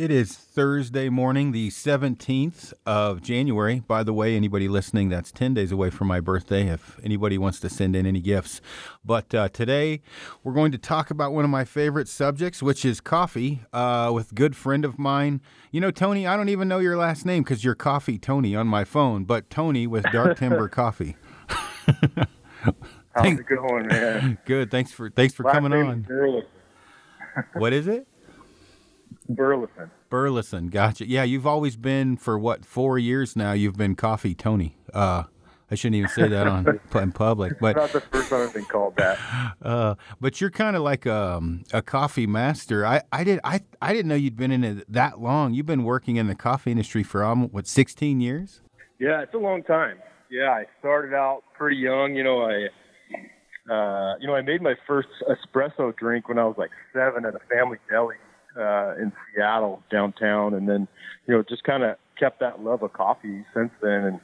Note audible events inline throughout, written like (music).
It is Thursday morning, the 17th of January. By the way, anybody listening, that's 10 days away from my birthday if anybody wants to send in any gifts. But uh, today, we're going to talk about one of my favorite subjects, which is coffee, uh, with a good friend of mine. You know, Tony, I don't even know your last name because you're Coffee Tony on my phone, but Tony with Dark Timber (laughs) Coffee. How's it going, man? (laughs) Good. Thanks for thanks for coming on. What is it? Burleson. Burleson, gotcha. Yeah, you've always been for what four years now. You've been Coffee Tony. Uh, I shouldn't even say that on (laughs) in public, but Not the first time I've been called that. (laughs) uh, but you're kind of like um, a coffee master. I, I did I I didn't know you'd been in it that long. You've been working in the coffee industry for um, what 16 years? Yeah, it's a long time. Yeah, I started out pretty young. You know, I, uh, you know, I made my first espresso drink when I was like seven at a family deli uh, in Seattle downtown, and then, you know, just kind of kept that love of coffee since then. And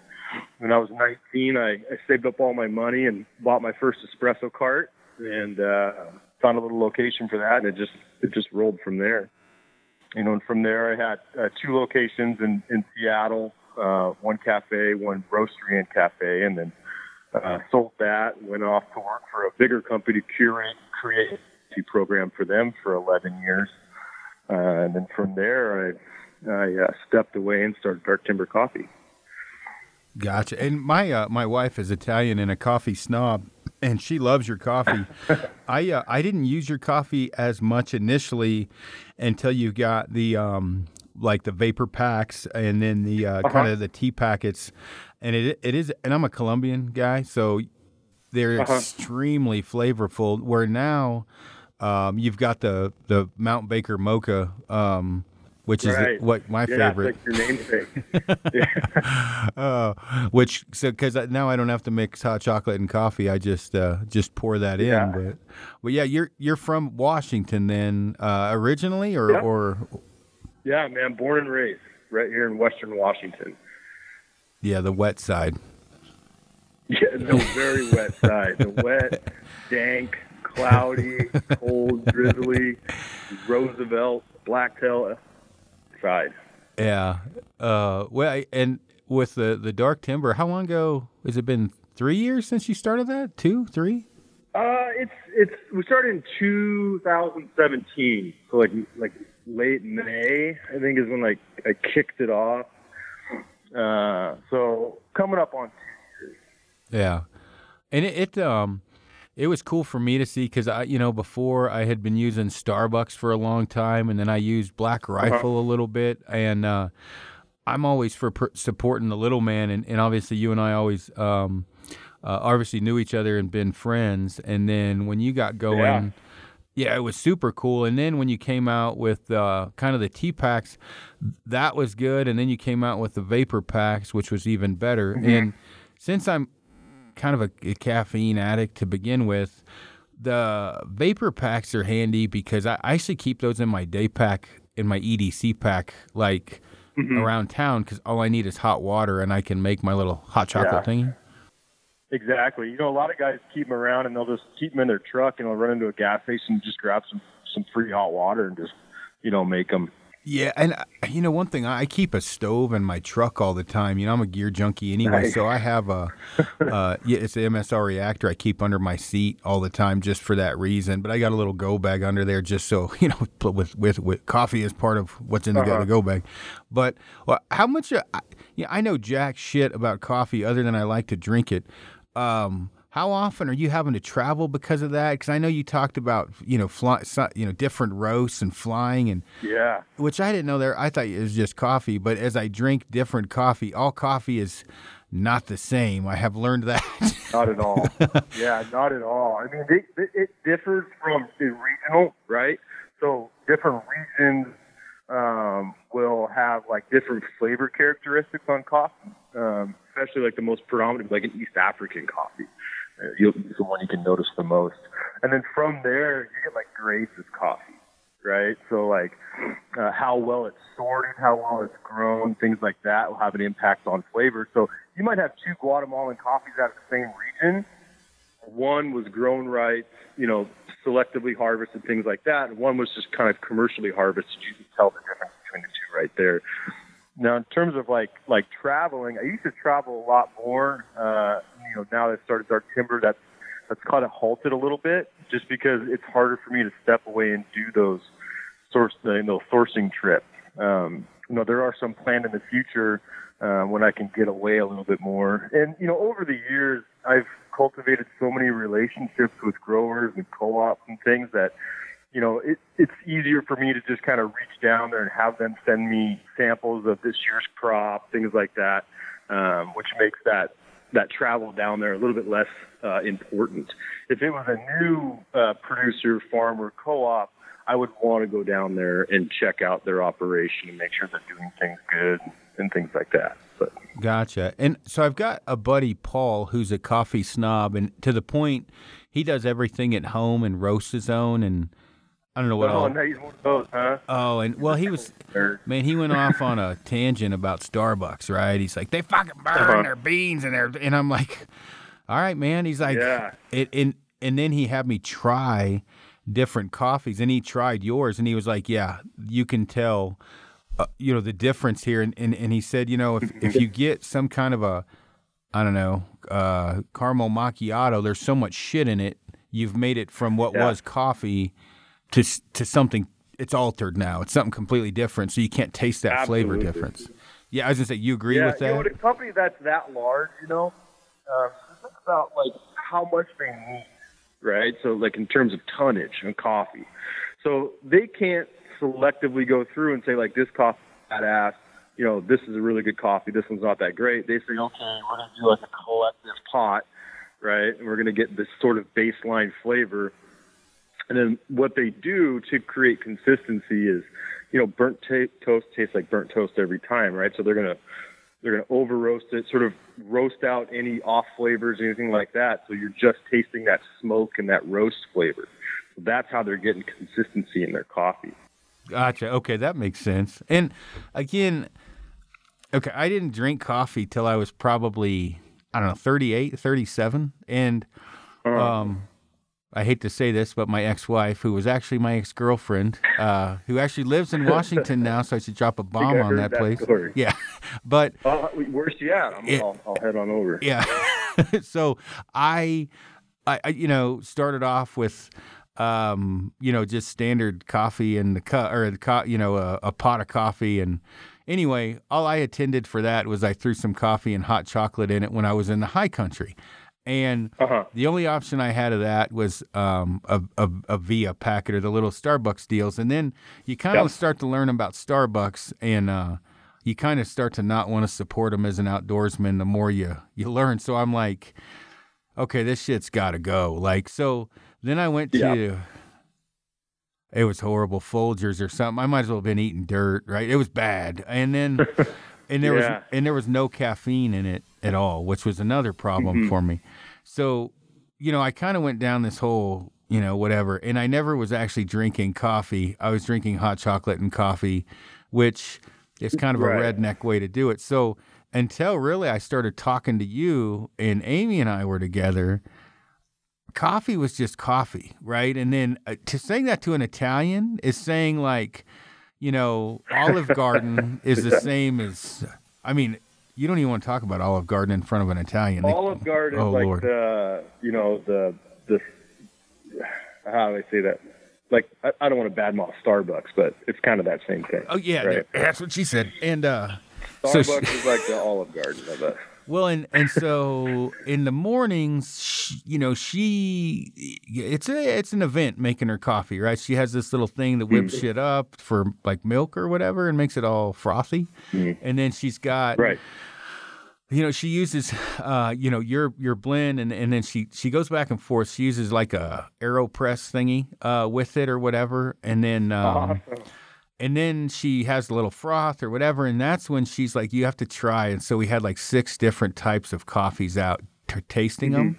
when I was 19, I, I saved up all my money and bought my first espresso cart, and uh, found a little location for that, and it just it just rolled from there. You know, and from there I had uh, two locations in in Seattle, uh, one cafe, one roastery and cafe, and then uh, sold that. Went off to work for a bigger company to curate create a program for them for 11 years, uh, and then from there I I uh, stepped away and started Dark Timber Coffee. Gotcha. And my uh, my wife is Italian and a coffee snob, and she loves your coffee. (laughs) I uh, I didn't use your coffee as much initially until you got the um like the vapor packs and then the uh, kind of the tea packets, and it it is. And I'm a Colombian guy, so they're Uh-huh. extremely flavorful. Where now, um, you've got the the Mount Baker Mocha, um, which is Right. what my yeah, favorite. it's like your namesake. yeah. (laughs) uh, which so because now I don't have to mix hot chocolate and coffee. I just uh, just pour that Yeah. in. But but yeah, you're you're from Washington then uh, originally, or Yeah. or yeah, man, born and raised right here in Western Washington. yeah, the wet side. Yeah, the very wet side. The wet, (laughs) dank, cloudy, (laughs) cold, drizzly, Roosevelt, Blacktail side. Yeah. Uh, well, and with the the dark timber, how long ago has it been? Three years since you started that? Two, three? Uh, it's it's we started in 2017, so like like late May, I think is when like I kicked it off. Uh, so coming up on Yeah, and it, it um it was cool for me to see because I you know before I had been using Starbucks for a long time and then I used Black Rifle a little bit and uh, I'm always for per- supporting the little man and, and obviously you and I always um uh, obviously knew each other and been friends and then when you got going. Yeah. Yeah, it was super cool. And then when you came out with uh, kind of the tea packs, that was good. And then you came out with the vapor packs, which was even better. And since I'm kind of a, a caffeine addict to begin with, the vapor packs are handy because I, I actually keep those in my day pack, in my EDC pack, like mm-hmm. around town, because all I need is hot water and I can make my little hot chocolate Yeah. thingy. Exactly. You know, a lot of guys keep them around and they'll just keep them in their truck and they'll run into a gas station and just grab some some free hot water and just you know make them. Yeah, and uh, you know one thing, I keep a stove in my truck all the time. You know, I'm a gear junkie anyway, Nice. so I have a, (laughs) uh, yeah, it's an MSR reactor I keep under my seat all the time just for that reason. But I got a little go bag under there just so (laughs) you know, with with with coffee is part of what's in the, Uh-huh. the go bag. But well, how much? Uh, I, yeah, I know jack shit about coffee other than I like to drink it. Um, how often are you having to travel because of that? Because I know you talked about you know fly, you know different roasts and flying and Yeah. which I didn't know there. I thought it was just coffee, but as I drink different coffee, all coffee is not the same. I have learned that. (laughs) Not at all. yeah, not at all. I mean, it, it, differs from the regional, right? So different regions um, will have like different flavor characteristics on coffee, um, especially like the most predominant, like an East African coffee. You'll, it's the one you can notice the most. And then from there, you get like grades of coffee, right? So like uh, how well it's sorted, how well it's grown, things like that will have an impact on flavor. So you might have two Guatemalan coffees out of the same region. One was grown right, you know, selectively harvested, things like that. And one was just kind of commercially harvested. You can tell the difference between the two right there. Now, in terms of like like traveling, I used to travel a lot more. Uh, you know, now that I started Dark Timber, that's that's kind of halted a little bit, just because it's harder for me to step away and do those source, you know, sourcing trips. Um, you know, there are some planned in the future uh, when I can get away a little bit more. And you know, over the years, I've cultivated so many relationships with growers and co-ops and things that you know, it, it's easier for me to just kind of reach down there and have them send me samples of this year's crop, things like that, um, which makes that that travel down there a little bit less uh, important. If it was a new uh, producer, farmer, co-op, I would want to go down there and check out their operation and make sure they're doing things good and things like that. But gotcha. And so I've got a buddy Paul who's a coffee snob, and to the point, he does everything at home and roasts his own and I don't know what. Oh, all, no, he's one of those, huh? Oh, and well, he was (laughs) man. He went off on a tangent about Starbucks, right? He's like, they fucking burn uh-huh. their beans and their, and I'm like, all right, man. He's like, yeah. It, and and then he had me try different coffees, and he tried yours, and he was like, yeah, you can tell, uh, you know, the difference here, and, and and he said, you know, if if you (laughs) get some kind of a, I don't know, uh, caramel macchiato, there's so much shit in it. You've made it from what yeah. was coffee to to something it's altered now. It's something completely different, so you can't taste that Absolutely. flavor difference. Yeah, I was gonna say you agree yeah, with that. You know, a company that's that large, you know, uh, think about like how much they need, right? So like in terms of tonnage and coffee, so they can't selectively go through and say like this coffee badass. You know, this is a really good coffee. This one's not that great. They say, okay, we're gonna do like a collective pot, right? And we're gonna get this sort of baseline flavor and then what they do to create consistency is, you know, burnt t- toast tastes like burnt toast every time, right? So they're gonna they're gonna over roast it, sort of roast out any off flavors, anything like that. So you're just tasting that smoke and that roast flavor. So that's how they're getting consistency in their coffee. Gotcha. Okay, that makes sense. And again, okay, I didn't drink coffee till I was probably I don't know 38, 37, and uh-huh. um I hate to say this, but my ex-wife, who was actually my ex-girlfriend, uh, who actually lives in Washington now, so I should drop a (laughs) bomb on that, that place. Story. Yeah, (laughs) but uh, where's she at? i will I'll head on over. Yeah, (laughs) so I, I, I, you know, started off with, um, you know, just standard coffee and the cup or the co- you know, a, a pot of coffee and. Anyway, all I attended for that was I threw some coffee and hot chocolate in it when I was in the high country. And uh-huh. the only option I had of that was um, a, a, a, Via packet or the little Starbucks deals. And then you kind of yep. start to learn about Starbucks and uh, you kind of start to not want to support them as an outdoorsman the more you, you learn. So I'm like, okay, this shit's got to go. Like, so then I went to, yep. it was horrible, Folgers or something. I might as well have been eating dirt, right? It was bad. And then. (laughs) and there yeah. was and there was no caffeine in it at all, which was another problem mm-hmm. for me. So, you know, I kind of went down this whole, you know, whatever, and I never was actually drinking coffee. I was drinking hot chocolate and coffee, which is kind of right. a redneck way to do it. So, until really I started talking to you and Amy and I were together, coffee was just coffee, right? And then uh, to saying that to an Italian is saying like you know, Olive Garden is the (laughs) same as. I mean, you don't even want to talk about Olive Garden in front of an Italian. Olive Garden oh, like Lord. the, you know, the the. How do I say that? Like I, I don't want to badmouth Starbucks, but it's kind of that same thing. Oh yeah, right? that's what she said. And uh, Starbucks so she, is like the Olive Garden of it. Well, and and so in the mornings, she, you know, she it's a it's an event making her coffee, right? She has this little thing that whips mm shit up for like milk or whatever and makes it all frothy, mm and then she's got right. You know, she uses, uh, you know, your your blend, and, and then she she goes back and forth. She uses like a Aeropress thingy uh, with it or whatever, and then um, awesome and then she has a little froth or whatever and that's when she's like you have to try and so we had like six different types of coffees out t- tasting mm-hmm. them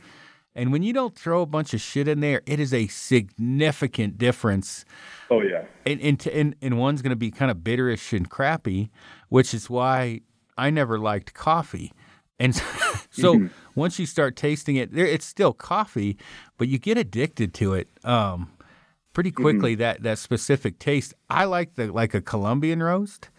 and when you don't throw a bunch of shit in there it is a significant difference oh yeah and and, and, and one's going to be kind of bitterish and crappy which is why i never liked coffee and (laughs) so mm-hmm. once you start tasting it it's still coffee but you get addicted to it um, pretty mm-hmm. quickly mm-hmm. that that specific taste. I like the like a Colombian roast.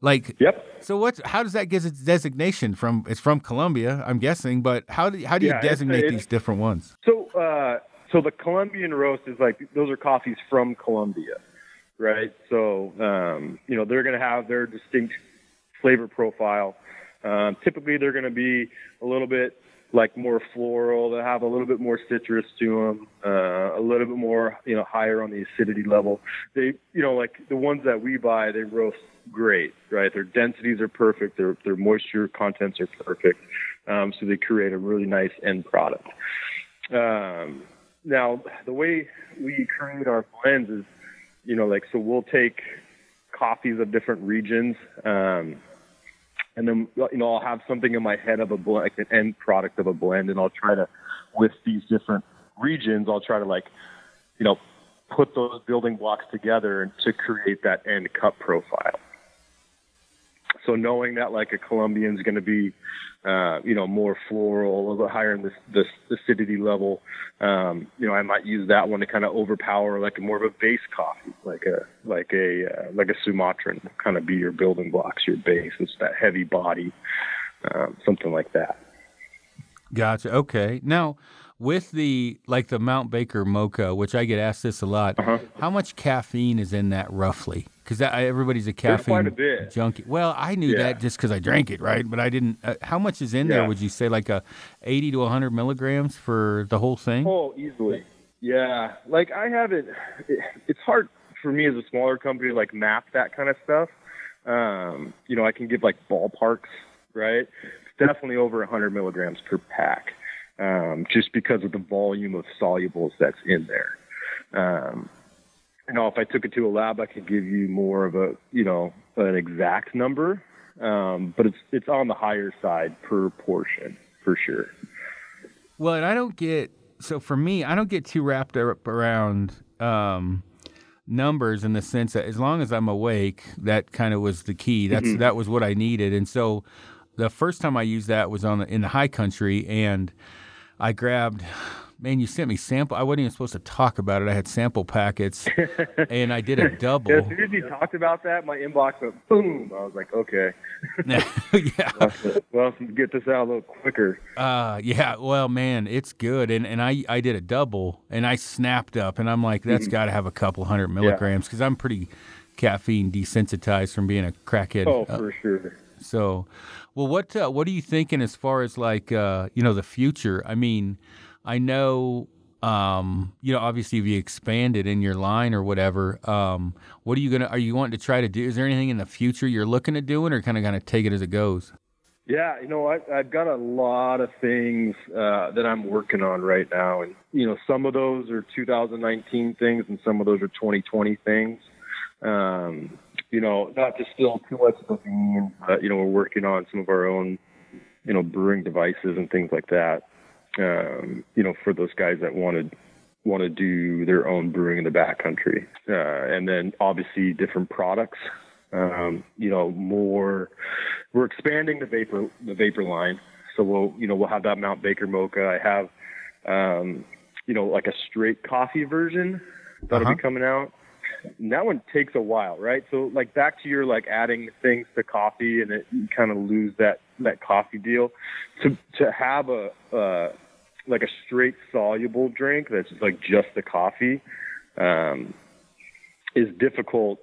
Like, Yep. so what's how does that get its designation from? It's from Colombia, I'm guessing, but how do how do you Yeah, it's designate it's- these different ones? So, uh, so the Colombian roast is like those are coffees from Colombia, right? So, um, you know, they're going to have their distinct flavor profile. Um, typically, they're going to be a little bit like more floral. They have a little bit more citrus to them, uh, a little bit more, you know, higher on the acidity level. They, you know, like the ones that we buy, they roast great, right? Their densities are perfect. Their their moisture contents are perfect. Um, so they create a really nice end product. Um, now, the way we create our blends is, you know, like so we'll take coffees of different regions. Um, and then you know I'll have something in my head of a blend, like an end product of a blend, and I'll try to with these different regions, I'll try to like you know put those building blocks together to create that end cup profile. So knowing that like a Colombian is going to be, uh, you know, more floral, a little bit higher in the, the acidity level, um, you know, I might use that one to kind of overpower like more of a base coffee, like a like a uh, like a Sumatran, kind of be your building blocks, your base. It's that heavy body, um, something like that. Gotcha. Okay. Now, with the like the Mount Baker Mocha, which I get asked this a lot, Uh-huh. how much caffeine is in that roughly? Because everybody's a caffeine quite a bit. junkie. Well, I knew Yeah. that just because I drank it, right? But I didn't. Uh, how much is in there? Would you say like a eighty to hundred milligrams for the whole thing? Oh, easily. Yeah. Like I haven't. It, it's hard for me as a smaller company to like map that kind of stuff. Um, you know, I can give like ballparks, right? It's definitely over 100 milligrams per pack, um, just because of the volume of solubles that's in there. Um, you know, if I took it to a lab, I could give you more of a, you know, an exact number, um, but it's it's on the higher side per portion for sure. Well, and I don't get so for me, I don't get too wrapped up around um, numbers in the sense that as long as I'm awake, that kind of was the key. That's that was what I needed, and so the first time I used that was on the, in the high country, and I grabbed. Man, you sent me sample. I wasn't even supposed to talk about it. I had sample packets, (laughs) and I did a double. Yeah, as soon as you talked about that, my inbox went boom. I was like, okay, (laughs) yeah, (laughs) well, get this out a little quicker. Uh, yeah. Well, man, it's good. And and I I did a double, and I snapped up, and I'm like, that's got to have a couple hundred milligrams because I'm pretty caffeine desensitized from being a crackhead. Oh, Uh, for sure. so, well, what uh, what are you thinking as far as like uh, you know the future? I mean, I know. Um, you know, obviously, if you expanded in your line or whatever, um, what are you gonna? Are you wanting to try to do? Is there anything in the future you're looking at doing, or kind of gonna take it as it goes? Yeah, you know, I, I've got a lot of things uh, that I'm working on right now, and you know, some of those are 2019 things, and some of those are 2020 things. Um, you know, not to spill too much of the beans, but you know, we're working on some of our own, you know, brewing devices and things like that. Um, you know, for those guys that wanted want to do their own brewing in the backcountry, uh, and then obviously different products. Um, you know, more. We're expanding the vapor the vapor line, so we'll you know we'll have that Mount Baker Mocha. I have, um, you know, like a straight coffee version that'll Uh-huh. be coming out. And that one takes a while, right? So like back to your like adding things to coffee and it you kind of lose that that coffee deal. To to have a uh like a straight soluble drink that's like just the coffee um is difficult,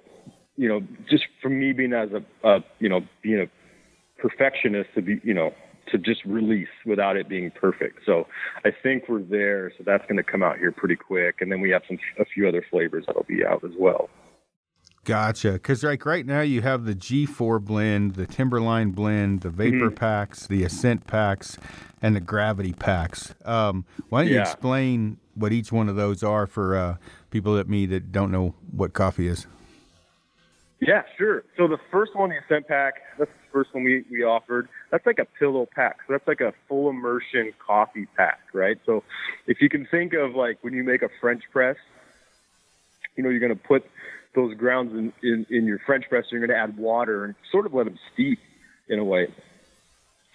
you know, just for me being as a, a you know, being a perfectionist to be, you know, to just release without it being perfect. So I think we're there. So that's going to come out here pretty quick. And then we have some, a few other flavors that'll be out as well. Gotcha. Because like right now you have the G4 blend, the Timberline blend, the Vapor Mm-hmm. packs, the Ascent packs, and the Gravity packs. Um, why don't you explain what each one of those are for uh, people like me that don't know what coffee is? Yeah, sure. So the first one, the Ascent Pack, that's the first one we, we offered. That's like a pillow pack. So that's like a full immersion coffee pack, right? So if you can think of like when you make a French press, you know, you're going to put those grounds in, in, in your French press, you're going to add water and sort of let them steep in a way.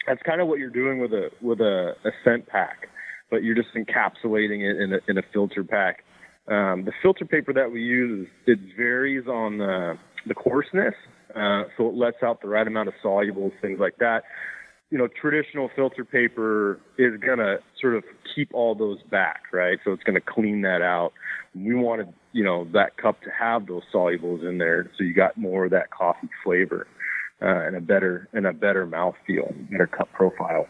That's kind of what you're doing with a with a, a scent pack, but you're just encapsulating it in a, in a filter pack. Um, the filter paper that we use, it varies on the, the coarseness. uh, so it lets out the right amount of solubles, things like that. You know, traditional filter paper is gonna sort of keep all those back, right? So it's gonna clean that out. We wanted, you know, that cup to have those solubles in there, so you got more of that coffee flavor uh, and a better and a better mouthfeel, better cup profile.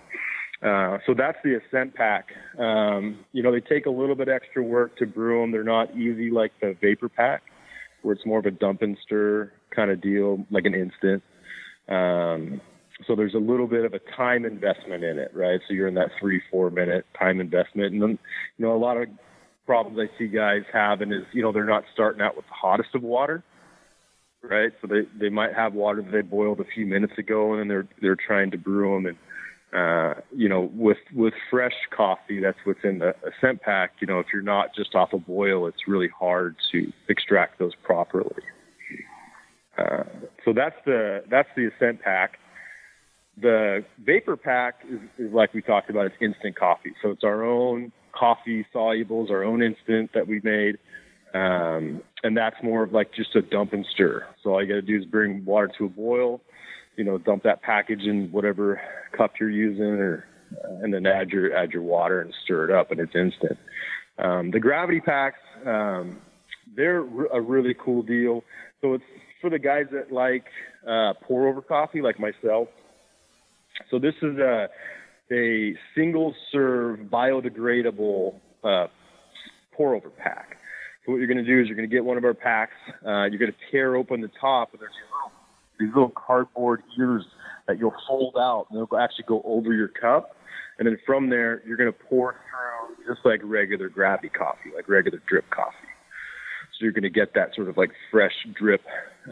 Uh, so that's the Ascent Pack. Um, you know, they take a little bit extra work to brew them. They're not easy like the Vapor Pack, where it's more of a dump and stir kind of deal, like an instant. Um, so there's a little bit of a time investment in it, right? So you're in that three, four minute time investment. And then, you know, a lot of problems I see guys having is, you know, they're not starting out with the hottest of water, right? So they, they might have water that they boiled a few minutes ago and then they're, they're trying to brew them and, uh, you know, with with fresh coffee, that's what's in the Ascent Pack. You know, if you're not just off a boil, it's really hard to extract those properly. Uh, so that's the that's the Ascent Pack. The Vapor Pack is, is like we talked about. It's instant coffee, so it's our own coffee solubles, our own instant that we made. Um, and that's more of like just a dump and stir. So all you got to do is bring water to a boil, you know, dump that package in whatever cup you're using, or uh, and then add your add your water and stir it up, and it's instant. Um, the gravity packs, um, they're a really cool deal. So it's for the guys that like uh, pour over coffee, like myself. So this is a a single serve biodegradable uh, pour over pack. So what you're going to do is you're going to get one of our packs. Uh, you're going to tear open the top, and there's these little cardboard ears that you'll fold out and they'll actually go over your cup. And then from there, you're going to pour through just like regular gravity coffee, like regular drip coffee. So you're going to get that sort of like fresh drip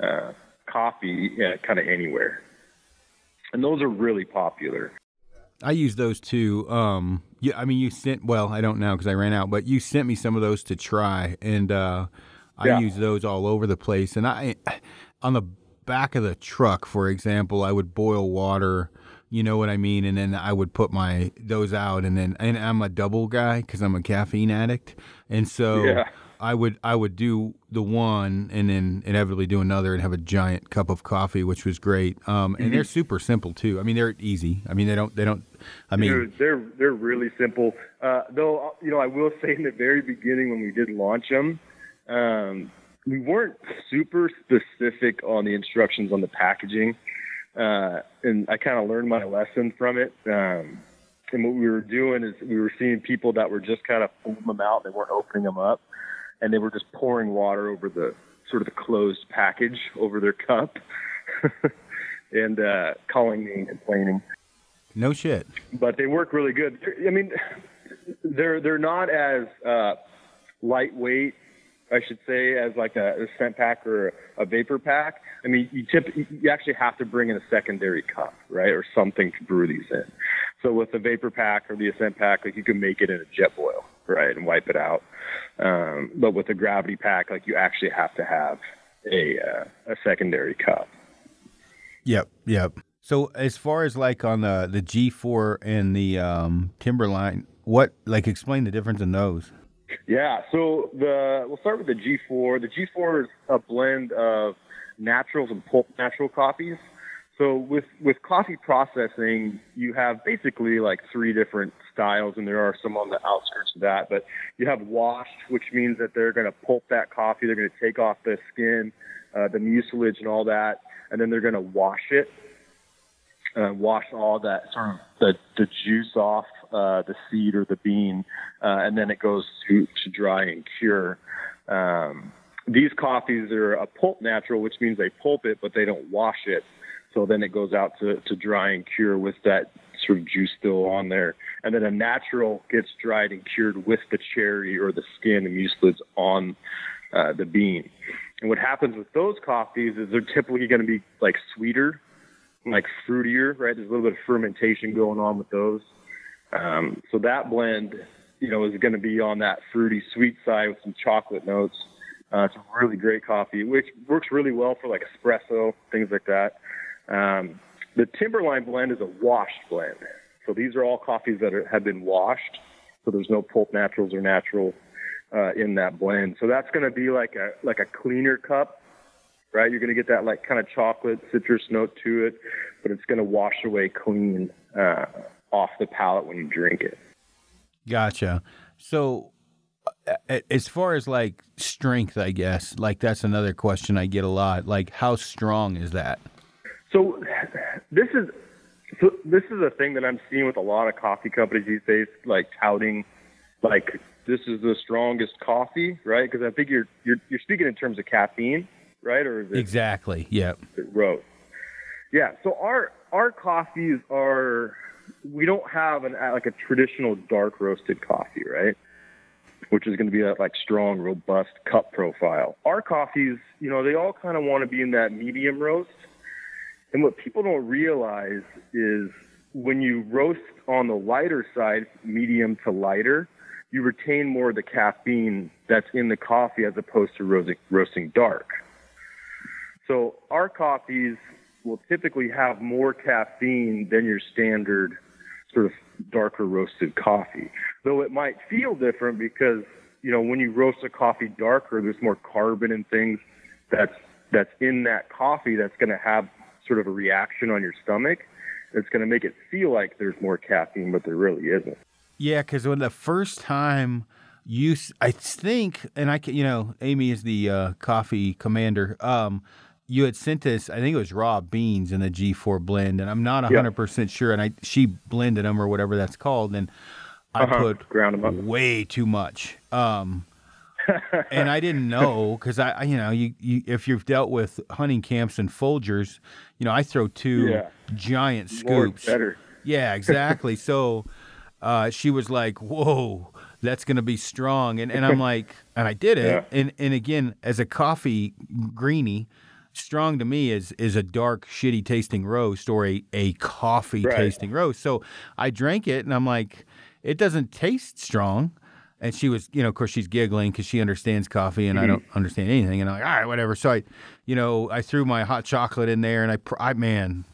uh, coffee yeah, kind of anywhere. And those are really popular. I use those too. Um, yeah, I mean, you sent, well, I don't know because I ran out, but you sent me some of those to try. And uh, I yeah. use those all over the place. And I, on the back of the truck, for example, I would boil water. You know what I mean? And then I would put my those out, and then and I'm a double guy because I'm a caffeine addict, and so yeah. I would I would do the one and then inevitably do another and have a giant cup of coffee, which was great. Um, and mm-hmm. they're super simple too. I mean, they're easy. I mean, they don't they don't. I mean, Dude, they're they're really simple. Uh, though you know, I will say in the very beginning when we did launch them. Um, we weren't super specific on the instructions on the packaging, uh, and I kind of learned my lesson from it. Um, and what we were doing is we were seeing people that were just kind of pulling them out; they weren't opening them up, and they were just pouring water over the sort of the closed package over their cup, (laughs) and uh, calling me and complaining. No shit. But they work really good. I mean, they're they're not as uh, lightweight I should say, as like a, a scent pack or a vapor pack. I mean, you tip, you actually have to bring in a secondary cup, right, or something to brew these in. So with the vapor pack or the ascent pack, like you can make it in a Jetboil, right, and wipe it out. Um, but with a gravity pack, like you actually have to have a uh, a secondary cup. Yep, yep. So as far as like on the the G4 and the um, Timberline, what like explain the difference in those? Yeah, so the we'll start with the G4. The G4 is a blend of naturals and pulp natural coffees. So with with coffee processing, you have basically like three different styles, and there are some on the outskirts of that. But you have washed, which means that they're going to pulp that coffee. They're going to take off the skin, uh, the mucilage, and all that, and then they're going to wash it, uh, wash all that sort of the the juice off uh, the seed or the bean, uh, and then it goes to, to dry and cure. Um, these coffees are a pulp natural, which means they pulp it, but they don't wash it. So then it goes out to, to dry and cure with that sort of juice still on there. And then a natural gets dried and cured with the cherry or the skin and mucilage on uh, the bean. And what happens with those coffees is they're typically going to be like sweeter, like fruitier, right? There's a little bit of fermentation going on with those. Um, so that blend, you know, is going to be on that fruity sweet side with some chocolate notes. Uh, it's a really great coffee, which works really well for like espresso, things like that. Um, the Timberline blend is a washed blend. So these are all coffees that are, have been washed. So there's no pulp naturals or natural uh, in that blend. So that's going to be like a like a cleaner cup right? You're going to get that like kind of chocolate citrus note to it, but it's going to wash away clean uh, off the palate when you drink it. Gotcha. So, uh, as far as like strength, I guess, like that's another question I get a lot. Like, how strong is that? So, this is so this is a thing that I'm seeing with a lot of coffee companies these days, like touting, like this is the strongest coffee, right? Because I think you're you're you're speaking in terms of caffeine, right? Or is it exactly? Yep. roast? Yeah. So our our coffees are we don't have an like a traditional dark roasted coffee, right? Which is going to be that like strong, robust cup profile. Our coffees, you know, they all kind of want to be in that medium roast. And what people don't realize is when you roast on the lighter side, medium to lighter, you retain more of the caffeine that's in the coffee as opposed to roasting, dark. So our coffees will typically have more caffeine than your standard sort of darker roasted coffee. Though it might feel different because, you know, when you roast a coffee darker, there's more carbon and things that's that's in that coffee that's going to have sort of a reaction on your stomach. It's going to make it feel like there's more caffeine, but there really isn't. Yeah, because when the first time you, I think, and I can, you know, Amy is the uh, coffee commander. Um, you had sent this, I think it was raw beans in the G4 blend, and I'm not 100% yep. sure. And I she blended them or whatever that's called, and I uh-huh. put Ground them up. way too much. Um, and I didn't know because I, you know, you, you if you've dealt with hunting camps and Folgers, you know, I throw two yeah. giant scoops. More better. Yeah, exactly. (laughs) so uh, she was like, "Whoa, that's going to be strong," and and I'm like, and I did it. Yeah. And and again, as a coffee greenie, strong to me is is a dark, shitty tasting roast or a a coffee right. tasting roast. So I drank it, and I'm like, it doesn't taste strong. And she was, you know, of course, she's giggling because she understands coffee, and mm-hmm. I don't understand anything. And I'm like, all right, whatever. So I, you know, I threw my hot chocolate in there, and I, I man,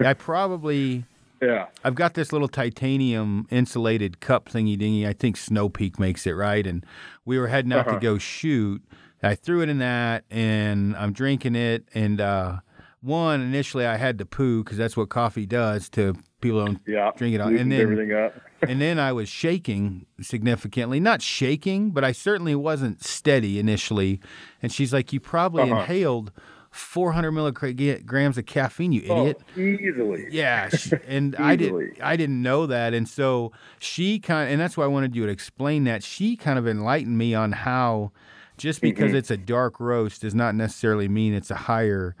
I (laughs) probably yeah. I've got this little titanium insulated cup thingy dingy. I think Snow Peak makes it right. And we were heading out uh-huh. to go shoot. I threw it in that and I'm drinking it. And uh, one, initially I had to poo because that's what coffee does to people don't yeah, drink it. On. And then, everything up. (laughs) and then I was shaking significantly. Not shaking, but I certainly wasn't steady initially. And she's like, You probably uh-huh. inhaled 400 milligrams of caffeine, you oh, idiot. Oh, easily. Yeah, (laughs) and I didn't I didn't know that, and so she kind of, and that's why I wanted you to explain that. She kind of enlightened me on how just because mm-hmm. it's a dark roast does not necessarily mean it's a higher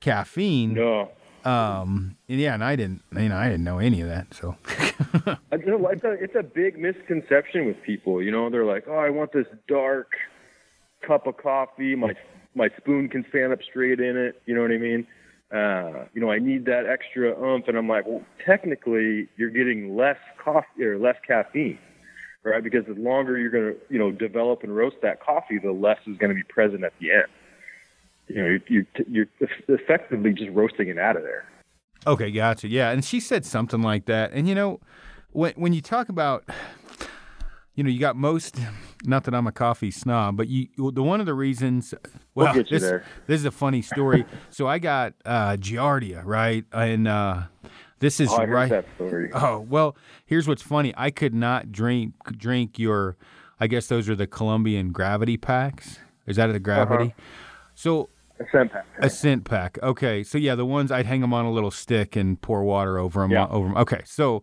caffeine. No. Um. And yeah, and I didn't. Know, I didn't know any of that. So. (laughs) it's a it's a big misconception with people. You know, they're like, "Oh, I want this dark cup of coffee. My my spoon can stand up straight in it. You know what I mean? Uh, you know, I need that extra oomph, and I'm like, well, technically, you're getting less coffee or less caffeine, right? Because the longer you're to, you know, develop and roast that coffee, the less is to be present at the end. You know, you're, you're, you're effectively just roasting it out of there. Okay, gotcha. Yeah, and she said something like that. And you know, when when you talk about you know, you got most. Not that I'm a coffee snob, but you. The one of the reasons. Well, we'll this, this is a funny story. so I got uh, Giardia, right, and uh, this is oh, right. That story. Oh well, here's what's funny. I could not drink drink your. I guess those are the Colombian gravity packs. Is that the gravity? Uh-huh. So a scent pack. A scent pack. Okay, so yeah, the ones I'd hang them on a little stick and pour water over them. Yeah. Over them. Okay, so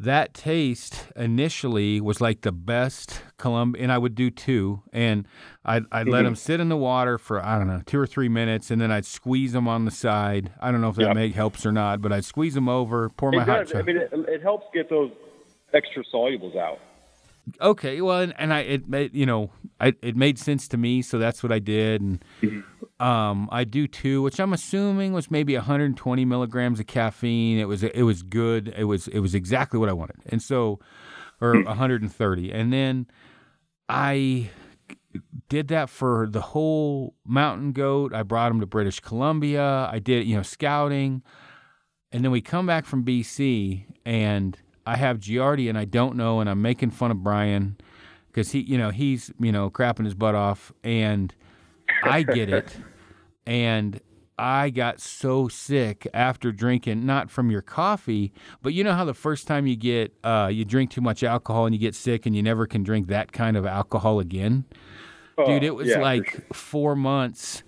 that taste initially was like the best Colombian, and I would do two, and I'd, I'd mm-hmm. let them sit in the water for I don't know two or three minutes, and then I'd squeeze them on the side. I don't know if that yep. make helps or not, but I'd squeeze them over, pour it my does. hot chocolate. I mean, it, it, helps get those extra solubles out. Okay, well, and, and I it made you know I, it made sense to me, so that's what I did, and mm-hmm. Um, I do too, which I'm assuming was maybe 120 milligrams of caffeine. It was it was good. It was it was exactly what I wanted, and so, or 130. And then I did that for the whole mountain goat. I brought him to British Columbia. I did you know scouting, and then we come back from BC, and I have Giardia and I don't know, and I'm making fun of Brian because he you know he's you know crapping his butt off and I get it. (laughs) and I got so sick after drinking, not from your coffee, but you know how the first time you get uh, you drink too much alcohol and you get sick and you never can drink that kind of alcohol again. Oh, Dude, it was yeah, like sure. four months.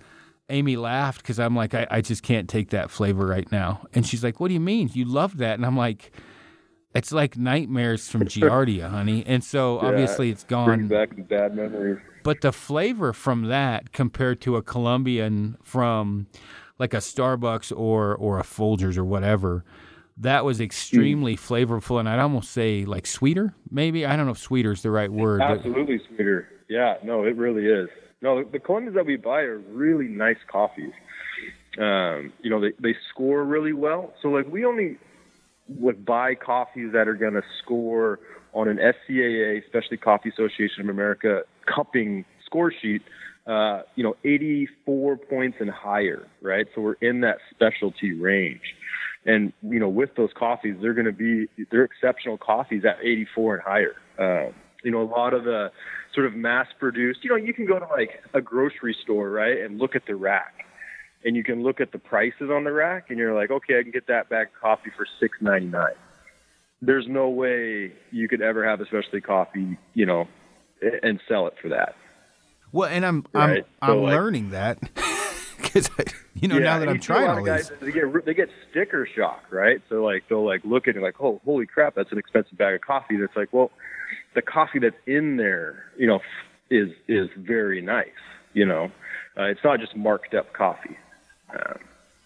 Amy laughed because I'm like, I, I just can't take that flavor right now. And she's like, What do you mean? You love that? And I'm like, It's like nightmares from (laughs) Giardia, honey. And so Yeah, obviously it's gone. brings back bad memories. But the flavor from that compared to a Colombian from like a Starbucks or or a Folgers or whatever, that was extremely flavorful and I'd almost say like sweeter, maybe. I don't know if sweeter is the right word. but- Absolutely sweeter. Yeah, no, it really is. No, the, the Colombians that we buy are really nice coffees. Um, you know, they, they score really well. So like we only would buy coffees that are going to score on an SCAA, Specialty Coffee Association of America cupping score sheet, uh, you know, 84 points and higher, right? So we're in that specialty range. And, you know, with those coffees, they're going to be, they're exceptional coffees at 84 and higher. Uh, you know, a lot of the sort of mass produced, you know, you can go to like a grocery store, right, and look at the rack and you can look at the prices on the rack and you're like, okay, I can get that bag of coffee for six ninety nine. There's no way you could ever have a specialty coffee, you know, and sell it for that. Well, and I'm Right, I'm so, I'm like- learning that (laughs) because you know now that I'm trying all these. guys, they get they get sticker shock, right? So like they'll like look at it like, oh, holy crap, that's an expensive bag of coffee. It's like, well, the coffee that's in there, you know, is is very nice. You know, uh, it's not just marked up coffee. Um,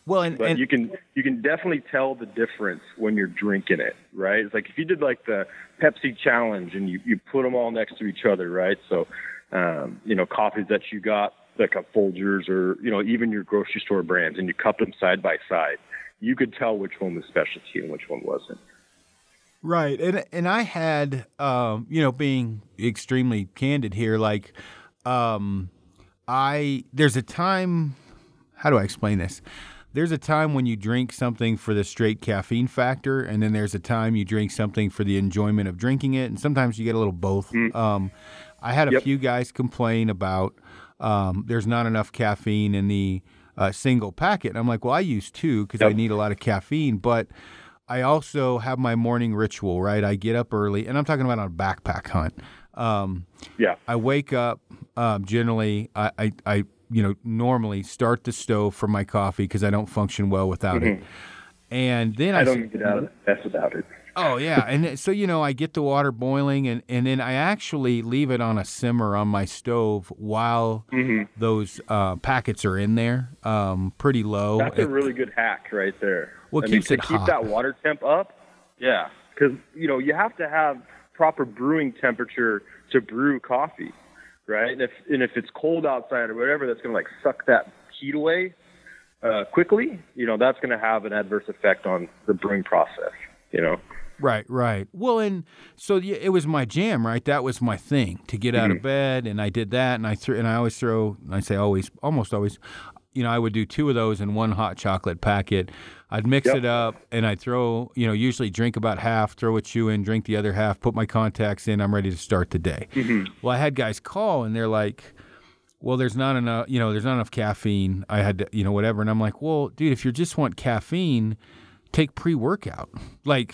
Well, and, but and you can you can definitely tell the difference when you're drinking it, right? It's like if you did like the Pepsi challenge and you you put them all next to each other, right? So, um, you know, coffees that you got like a Folgers or you know even your grocery store brands, and you cup them side by side, you could tell which one was specialty and which one wasn't. Right, and and I had, um, you know, being extremely candid here, like, um, I there's a time. How do I explain this? There's a time when you drink something for the straight caffeine factor, and then there's a time you drink something for the enjoyment of drinking it, and sometimes you get a little both. Um, I had a Yep. few guys complain about um, there's not enough caffeine in the uh, single packet, and I'm like, well, I use two because I need a lot of caffeine, but I also have my morning ritual, right? I get up early, and I'm talking about on a backpack hunt. Um, Yeah, I wake up um, generally. I, I, I, you know, normally start the stove for my coffee because I don't function well without it. And then I don't get out of the mess without it. Oh yeah, and so you know, I get the water boiling, and and then I actually leave it on a simmer on my stove while those uh, packets are in there, um, pretty low. That's a really good hack right there. Well, it I mean, keeps to it keep hot. that water temp up. Yeah, because you know you have to have proper brewing temperature to brew coffee, right? And if and if it's cold outside or whatever, that's going to like suck that heat away uh, quickly. You know, that's going to have an adverse effect on the brewing process. You know. Right, right. Well, and so it was my jam, right? That was my thing to get out of bed, and I did that, and I threw, and I always throw, and I say always, almost always, you know, I would do two of those in one hot chocolate packet. I'd mix Yep. it up, and I'd throw, you know, usually drink about half, throw a chew in, drink the other half, put my contacts in. I'm ready to start the day. Mm-hmm. Well, I had guys call, and they're like. Well, there's not enough, you know, there's not enough caffeine. I had to, you know, whatever. And I'm like, well, dude, if you just want caffeine, take pre workout. Like,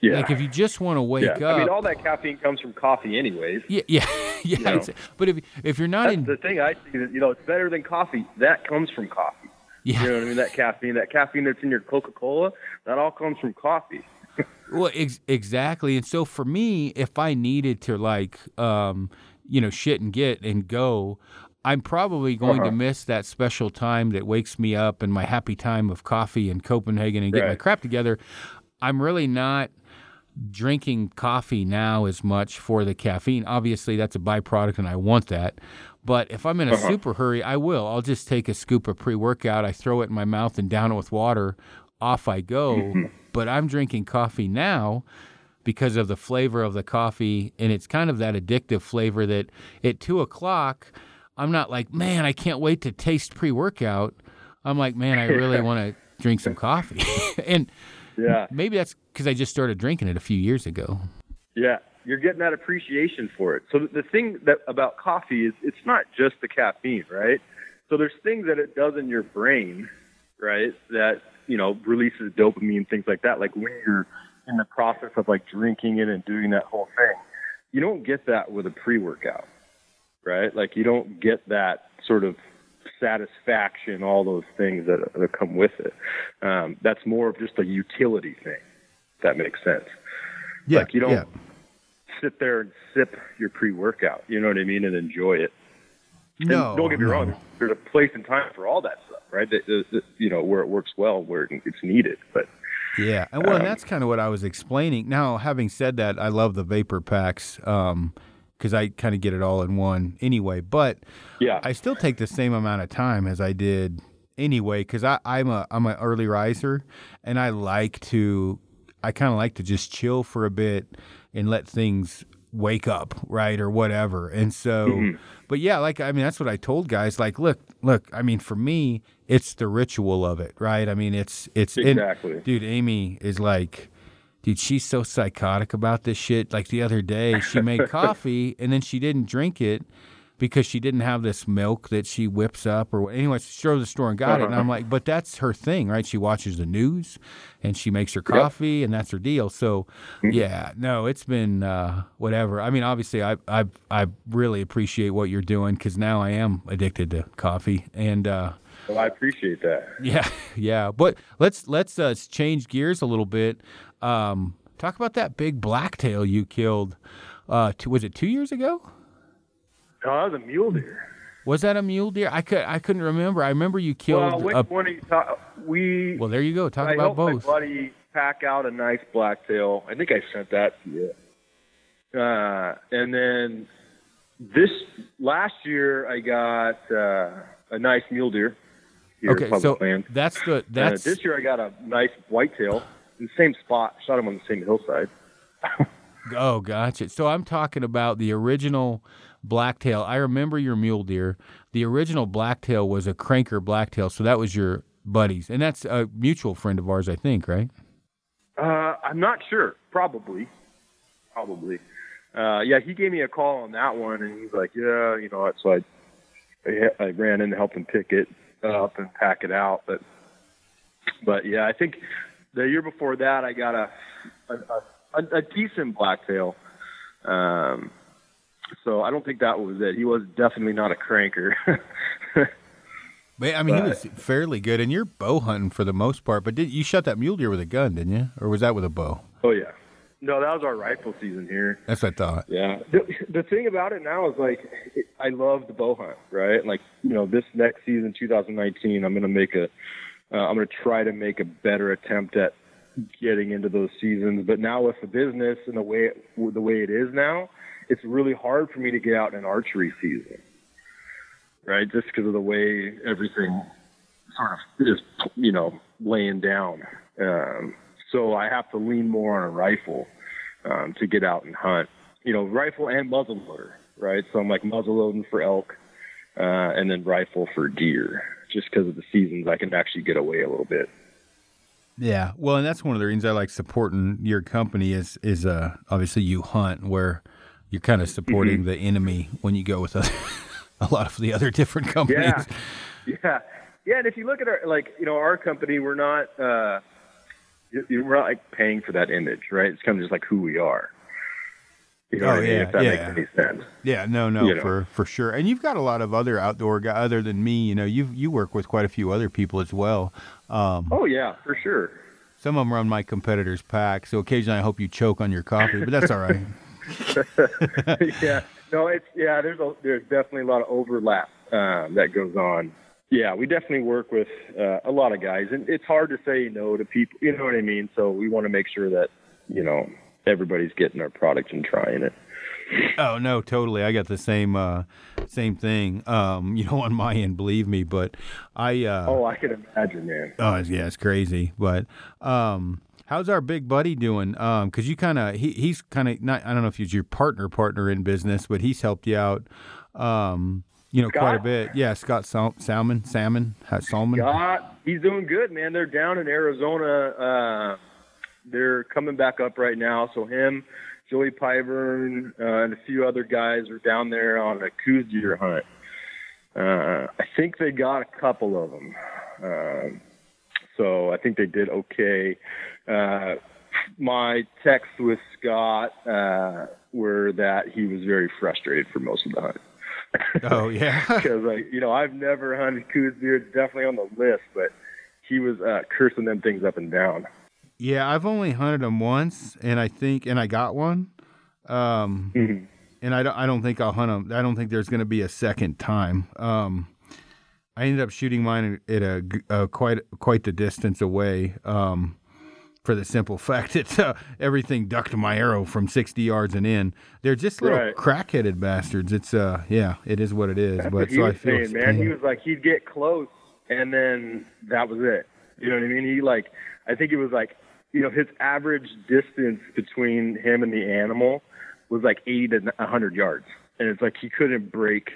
Yeah. like if you just want to wake yeah. up, I mean, all that caffeine comes from coffee, anyways. yeah, yeah, (laughs) yeah. know. but if if you're not That's in, the thing I see that you know it's better than coffee. That comes from coffee. yeah, You know what I mean? That caffeine, that caffeine that's in your Coca Cola, that all comes from coffee. (laughs) well, ex- exactly. And so for me, if I needed to like, um, you know, shit and get and go, I'm probably going to Uh-huh. miss that special time that wakes me up and my happy time of coffee in Copenhagen and get my crap together. I'm really not drinking coffee now as much for the caffeine. Obviously, that's a byproduct, and I want that. But if I'm in a Uh-huh. super hurry, I will. I'll just take a scoop of pre workout, I throw it in my mouth and down it with water. Off I go. Mm-hmm. But I'm drinking coffee now because of the flavor of the coffee. And it's kind of that addictive flavor that at two o'clock, I'm not like, man, I can't wait to taste pre workout. I'm like, man, I really (laughs) want to drink some coffee. (laughs) and Yeah, maybe that's because I just started drinking it a few years ago. yeah. You're getting that appreciation for it. So the thing that about coffee is it's not just the caffeine, right? So there's things that it does in your brain, right? That you know releases dopamine, things like that. Like when you're in the process of like drinking it and doing that whole thing, you don't get that with a pre-workout, right? Like you don't get that sort of satisfaction, all those things that, that come with it. Um, that's more of just a utility thing. If that makes sense. Yeah, like you don't yeah. sit there and sip your pre-workout. You know what I mean, and enjoy it. And No, don't get me no. wrong. There's a place and time for all that stuff, right? That, that- you know where it works well, where it's needed. But Yeah, and well, and Um, that's kind of what I was explaining. Now, having said that, I love the vapor packs because I kind of get it all in one anyway. But yeah, I still take the same amount of time as I did anyway because I'm a I'm an early riser, and I like to I kind of like to just chill for a bit and let things wake up, right, or whatever. And so, Mm-hmm. but yeah, like I mean, that's what I told guys. Like, look, look. I mean, for me, it's the ritual of it, right? I mean, it's it's Exactly. dude. Amy is like. Dude, she's so psychotic about this shit. Like the other day, she made (laughs) coffee and then she didn't drink it because she didn't have this milk that she whips up or what- anyway. She drove to the store and got it, and I'm like, but that's her thing, right? She watches the news and she makes her coffee, and that's her deal. So, yeah, no, it's been uh, whatever. I mean, obviously, I I I really appreciate what you're doing because now I am addicted to coffee, and uh, well, I appreciate that. yeah, (laughs) yeah. But let's let's uh, change gears a little bit. Um, talk about that big blacktail you killed. Uh, two, was it two years ago? No, that was a mule deer. Was that a mule deer? I could I couldn't remember. I remember you killed. Well, which a, one are you? We well, there you go. Talk I about both. my buddy pack out a nice blacktail. I think I sent that to you. Uh, and then this last year, I got uh, a nice mule deer. Okay, so Land. that's the Uh, this year, I got a nice whitetail the same spot. Shot him on the same hillside. (laughs) oh, gotcha. So I'm talking about the original blacktail. I remember your mule deer. The original blacktail was a cranker blacktail. So that was your buddies, and that's a mutual friend of ours, I think, right? Uh, I'm not sure. Probably. Probably. Uh, yeah, he gave me a call on that one, and he's like, "Yeah, you know what?" So I, I, I ran in to help him pick it up and pack it out. But, but yeah, I think the year before that, I got a a, a, a decent blacktail. Um, so I don't think that was it. He was definitely not a cranker. (laughs) But, I mean, he was fairly good, and you're bow hunting for the most part. But did you shot that mule deer with a gun, didn't you, or was that with a bow? oh yeah. No, that was our rifle season here. That's what I thought. Yeah. The, the thing about it now is like it, I love the bow hunt, right? Like you know, this next season, 2019, I'm gonna make a, uh, I'm gonna try to make a better attempt at getting into those seasons. But now with the business and the way it, the way it is now, it's really hard for me to get out in an archery season, right? Just because of the way everything sort of is, you know, laying down. Um, so I have to lean more on a rifle um, to get out and hunt. You know, rifle and muzzleloader, right? So I'm like muzzleloading for elk, uh, and then rifle for deer. Just because of the seasons, I can actually get away a little bit. Yeah, well, and that's one of the reasons I like supporting your company is is uh obviously you hunt where you're kind of supporting the enemy when you go with other, (laughs) a lot of the other different companies. Yeah, yeah, yeah. And if you look at our like, you know, our company, we're not, uh, we're not like paying for that image, right? It's kind of just like who we are. You know Oh, I mean? yeah, yeah. makes any sense. Yeah, no, no, You know. for for sure. And you've got a lot of other outdoor guys other than me. You know, you you work with quite a few other people as well. Um, Oh yeah, for sure. some of them run my competitors' pack, so occasionally I hope you choke on your coffee, but that's all right. (laughs) (laughs) yeah, no, it's yeah. There's a there's definitely a lot of overlap um, that goes on. Yeah, we definitely work with uh, a lot of guys, and it's hard to say no to people. You know what I mean? So we want to make sure that you know everybody's getting our product and trying it. Oh no, totally. I got the same uh, same thing. Um, (laughs) you know, on my end, believe me. But I uh, Oh, I can imagine, man. oh yeah, it's crazy. But um, how's our big buddy doing? Um, because you kind of he he's kind of not. I don't know if he's your partner partner in business, but he's helped you out. Um, you know, quite a bit. Yeah, Scott Sal- Salmon, Salmon, Ha- Salmon. God, he's doing good, man. They're down in Arizona. Uh, they're coming back up right now. So him, Joey Pyburn, uh, and a few other guys are down there on a Coues deer hunt. Uh, I think they got a couple of them. Um, so I think they did okay. Uh, my texts with Scott uh, were that he was very frustrated for most of the hunt. Oh yeah, (laughs) because like you know I've never hunted Coues beards, definitely on the list, but he was uh, cursing them things up and down. Yeah, I've only hunted them once, and I think, and I got one. Um, mm-hmm. And I don't, I don't think I'll hunt them. I don't think there's going to be a second time. Um, I ended up shooting mine at a, a quite quite the distance away. Um, for the simple (laughs) fact that uh, everything ducked my arrow from 60 yards and in. They're just little right. crack-headed bastards. It's uh, yeah, it is what it is. That's but so was I feel saying, man. He was like he'd get close, and then that was it. You know what I mean? He like, I think it was like, you know, his average distance between him and the animal was like 80 to 100 yards, and it's like he couldn't break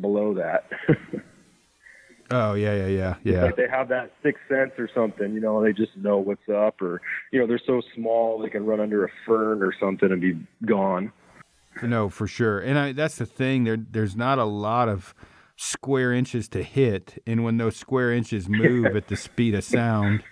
below that. (laughs) oh yeah, yeah, yeah, yeah. like they have that sixth sense or something, you know. They just know what's up, or you know, they're so small they can run under a fern or something and be gone. No, for sure. And I, that's the thing. There, there's not a lot of square inches to hit, and when those square inches move (laughs) at the speed of sound,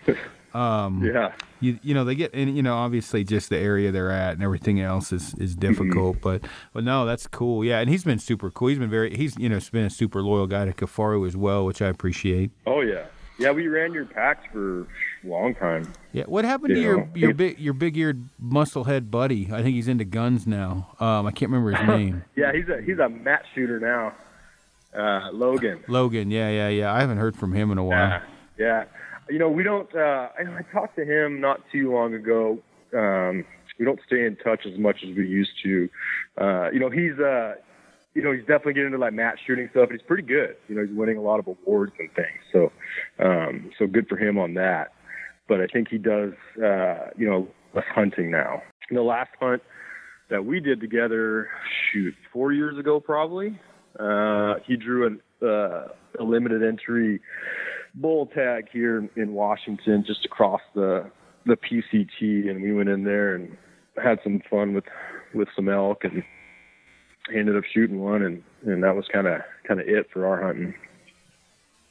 um, yeah, you you know they get and you know obviously just the area they're at and everything else is is mm-hmm. difficult, but but no, that's cool. Yeah, and he's been super cool. He's been very he's you know been a super loyal guy to Kifaru as well, which I appreciate. Oh yeah. Yeah, we ran your packs for a long time. Yeah, what happened you to know? your your big your big eared musclehead buddy? I think he's into guns now. Um, I can't remember his (laughs) name. yeah, he's a he's a match shooter now. Uh, Logan. Logan, yeah, yeah, yeah. I haven't heard from him in a while. Yeah, yeah. You know, we don't. Uh, I, talked to him not too long ago. Um, we don't stay in touch as much as we used to. Uh, you know, he's uh, you know, he's definitely getting into like match shooting stuff. And he's pretty good. You know, he's winning a lot of awards and things. So, um, so good for him on that. But I think he does, uh, you know, less hunting now. the last hunt that we did together, shoot, four years ago probably. Uh, he drew an, uh, a limited entry bull tag here in Washington, just across the the PCT, and we went in there and had some fun with with some elk, and ended up shooting one, and and that was kind of kind of it for our hunting.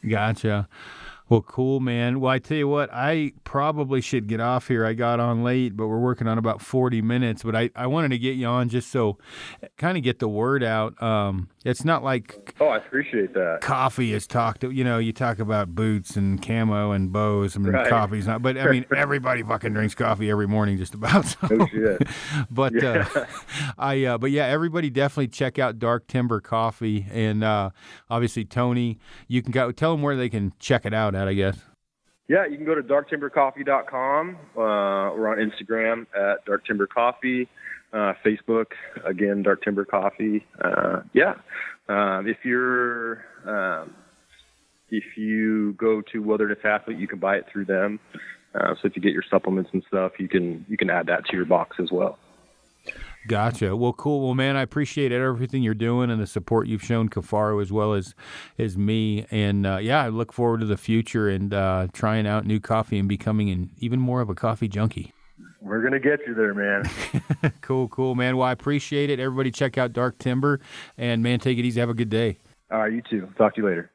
Gotcha. Well, cool, man. Well, I tell you what, I probably should get off here. I got on late, but we're working on about 40 minutes. But I, I wanted to get you on just so kind of get the word out. Um, it's not like oh, I appreciate that. Coffee is talked. You know, you talk about boots and camo and bows. I mean, right. coffee's not. But I mean, (laughs) everybody fucking drinks coffee every morning, just about. So. Oh shit. (laughs) but yeah. uh, (laughs) I, uh, but yeah, everybody definitely check out Dark Timber Coffee, and uh, obviously Tony. You can go tell them where they can check it out at. I guess. Yeah, you can go to darktimbercoffee.com. Uh, we're on Instagram at Dark Timber Coffee uh, Facebook again, Dark Timber Coffee. Uh, yeah, um, if you're um, if you go to Wilderness Athlete, you can buy it through them. Uh, so if you get your supplements and stuff, you can you can add that to your box as well. Gotcha. Well, cool. Well, man, I appreciate everything you're doing and the support you've shown Kifaru as well as as me. And uh, yeah, I look forward to the future and uh, trying out new coffee and becoming an even more of a coffee junkie. We're gonna get you there, man. (laughs) cool, cool, man. Well, I appreciate it. Everybody, check out Dark Timber, and man, take it easy. Have a good day. All right, you too. Talk to you later.